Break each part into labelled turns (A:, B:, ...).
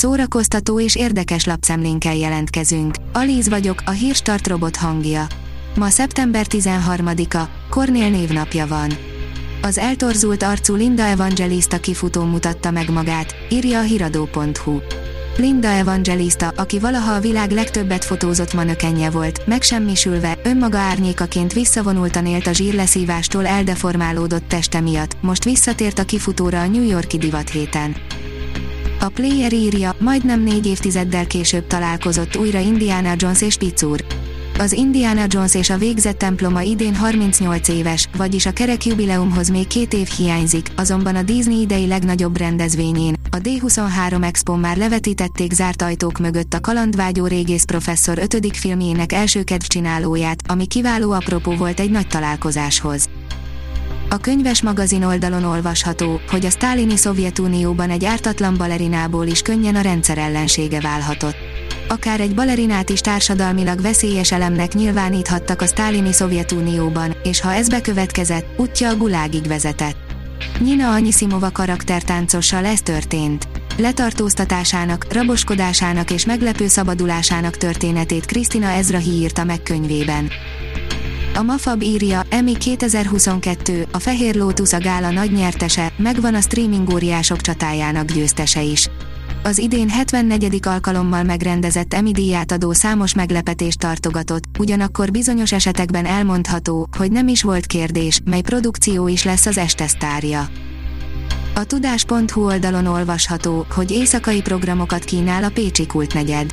A: szórakoztató és érdekes lapszemlénkkel jelentkezünk. Alíz vagyok, a hírstart robot hangja. Ma szeptember 13-a, Kornél névnapja van. Az eltorzult arcú Linda Evangelista kifutó mutatta meg magát, írja a hiradó.hu. Linda Evangelista, aki valaha a világ legtöbbet fotózott manökenje volt, megsemmisülve, önmaga árnyékaként visszavonultan élt a zsírleszívástól eldeformálódott teste miatt, most visszatért a kifutóra a New Yorki divat héten. A Player írja, majdnem négy évtizeddel később találkozott újra Indiana Jones és Picur. Az Indiana Jones és a végzett temploma idén 38 éves, vagyis a kerek jubileumhoz még két év hiányzik, azonban a Disney idei legnagyobb rendezvényén, a D23 Expo már levetítették zárt ajtók mögött a kalandvágyó régész professzor ötödik filmjének első kedvcsinálóját, ami kiváló apropó volt egy nagy találkozáshoz. A könyves magazin oldalon olvasható, hogy a sztálini Szovjetunióban egy ártatlan balerinából is könnyen a rendszer ellensége válhatott. Akár egy balerinát is társadalmilag veszélyes elemnek nyilváníthattak a sztálini Szovjetunióban, és ha ez bekövetkezett, útja a gulágig vezetett. Nina Anyisimova karaktertáncossal ez történt. Letartóztatásának, raboskodásának és meglepő szabadulásának történetét Krisztina Ezrahi írta meg könyvében. A Mafab írja, Emmy 2022, a Fehér Lótusz a gála nagy nyertese, megvan a streaming óriások csatájának győztese is. Az idén 74. alkalommal megrendezett Emmy díját adó számos meglepetést tartogatott, ugyanakkor bizonyos esetekben elmondható, hogy nem is volt kérdés, mely produkció is lesz az este sztárja. A tudás.hu oldalon olvasható, hogy éjszakai programokat kínál a Pécsi Kultnegyed.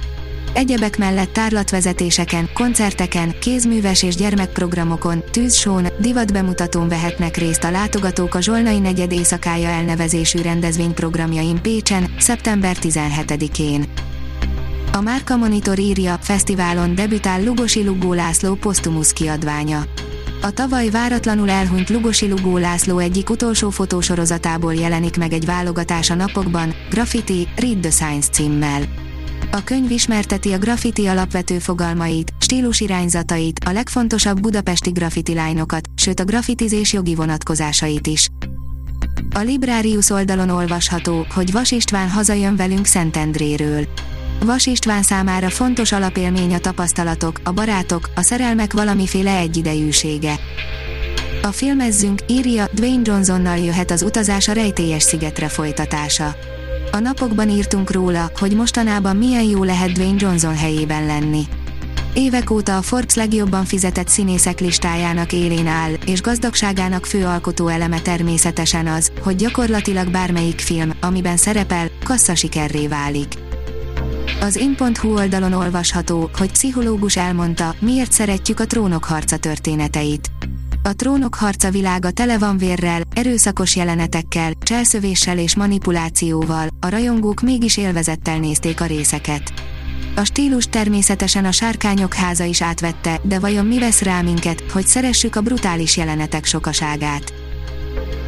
A: Egyebek mellett tárlatvezetéseken, koncerteken, kézműves és gyermekprogramokon, tűzsón, divatbemutatón vehetnek részt a látogatók a Zsolnai negyed éjszakája elnevezésű rendezvényprogramjain Pécsen, szeptember 17-én. A Márka Monitor írja, fesztiválon debütál Lugosi Lugó László posztumusz kiadványa. A tavaly váratlanul elhunyt Lugosi Lugó László egyik utolsó fotósorozatából jelenik meg egy válogatás a napokban, Graffiti, Read the Science címmel. A könyv ismerteti a graffiti alapvető fogalmait, stílusirányzatait, a legfontosabb budapesti graffiti lányokat, sőt a graffitizés jogi vonatkozásait is. A Librarius oldalon olvasható, hogy Vas István hazajön velünk Szentendréről. Vas István számára fontos alapélmény a tapasztalatok, a barátok, a szerelmek valamiféle egyidejűsége. A filmezzünk, írja, Dwayne Johnsonnal jöhet az utazás a rejtélyes szigetre folytatása. A napokban írtunk róla, hogy mostanában milyen jó lehet Dwayne Johnson helyében lenni. Évek óta a Forbes legjobban fizetett színészek listájának élén áll, és gazdagságának fő alkotó eleme természetesen az, hogy gyakorlatilag bármelyik film, amiben szerepel, sikerré válik. Az in.hu oldalon olvasható, hogy pszichológus elmondta, miért szeretjük a trónok harca történeteit. A trónok harca világa tele van vérrel, erőszakos jelenetekkel, cselszövéssel és manipulációval, a rajongók mégis élvezettel nézték a részeket. A stílus természetesen a sárkányok háza is átvette, de vajon mi vesz rá minket, hogy szeressük a brutális jelenetek sokaságát?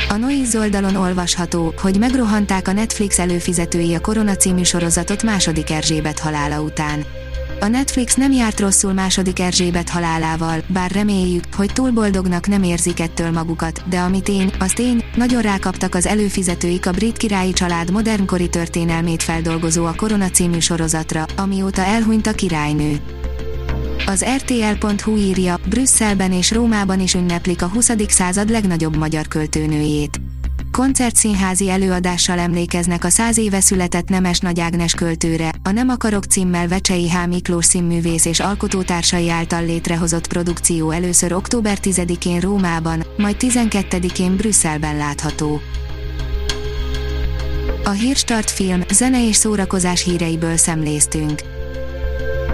A: A Noise oldalon olvasható, hogy megrohanták a Netflix előfizetői a Korona című sorozatot második Erzsébet halála után. A Netflix nem járt rosszul második Erzsébet halálával, bár reméljük, hogy túl boldognak nem érzik ettől magukat, de ami tény, az tény, nagyon rákaptak az előfizetőik a brit királyi család modernkori történelmét feldolgozó a Korona című sorozatra, amióta elhunyt a királynő. Az RTL.hu írja, Brüsszelben és Rómában is ünneplik a 20. század legnagyobb magyar költőnőjét koncertszínházi előadással emlékeznek a száz éve született Nemes Nagy Ágnes költőre, a Nem akarok címmel Vecsei H. Miklós színművész és alkotótársai által létrehozott produkció először október 10-én Rómában, majd 12-én Brüsszelben látható. A Hírstart film, zene és szórakozás híreiből szemléztünk.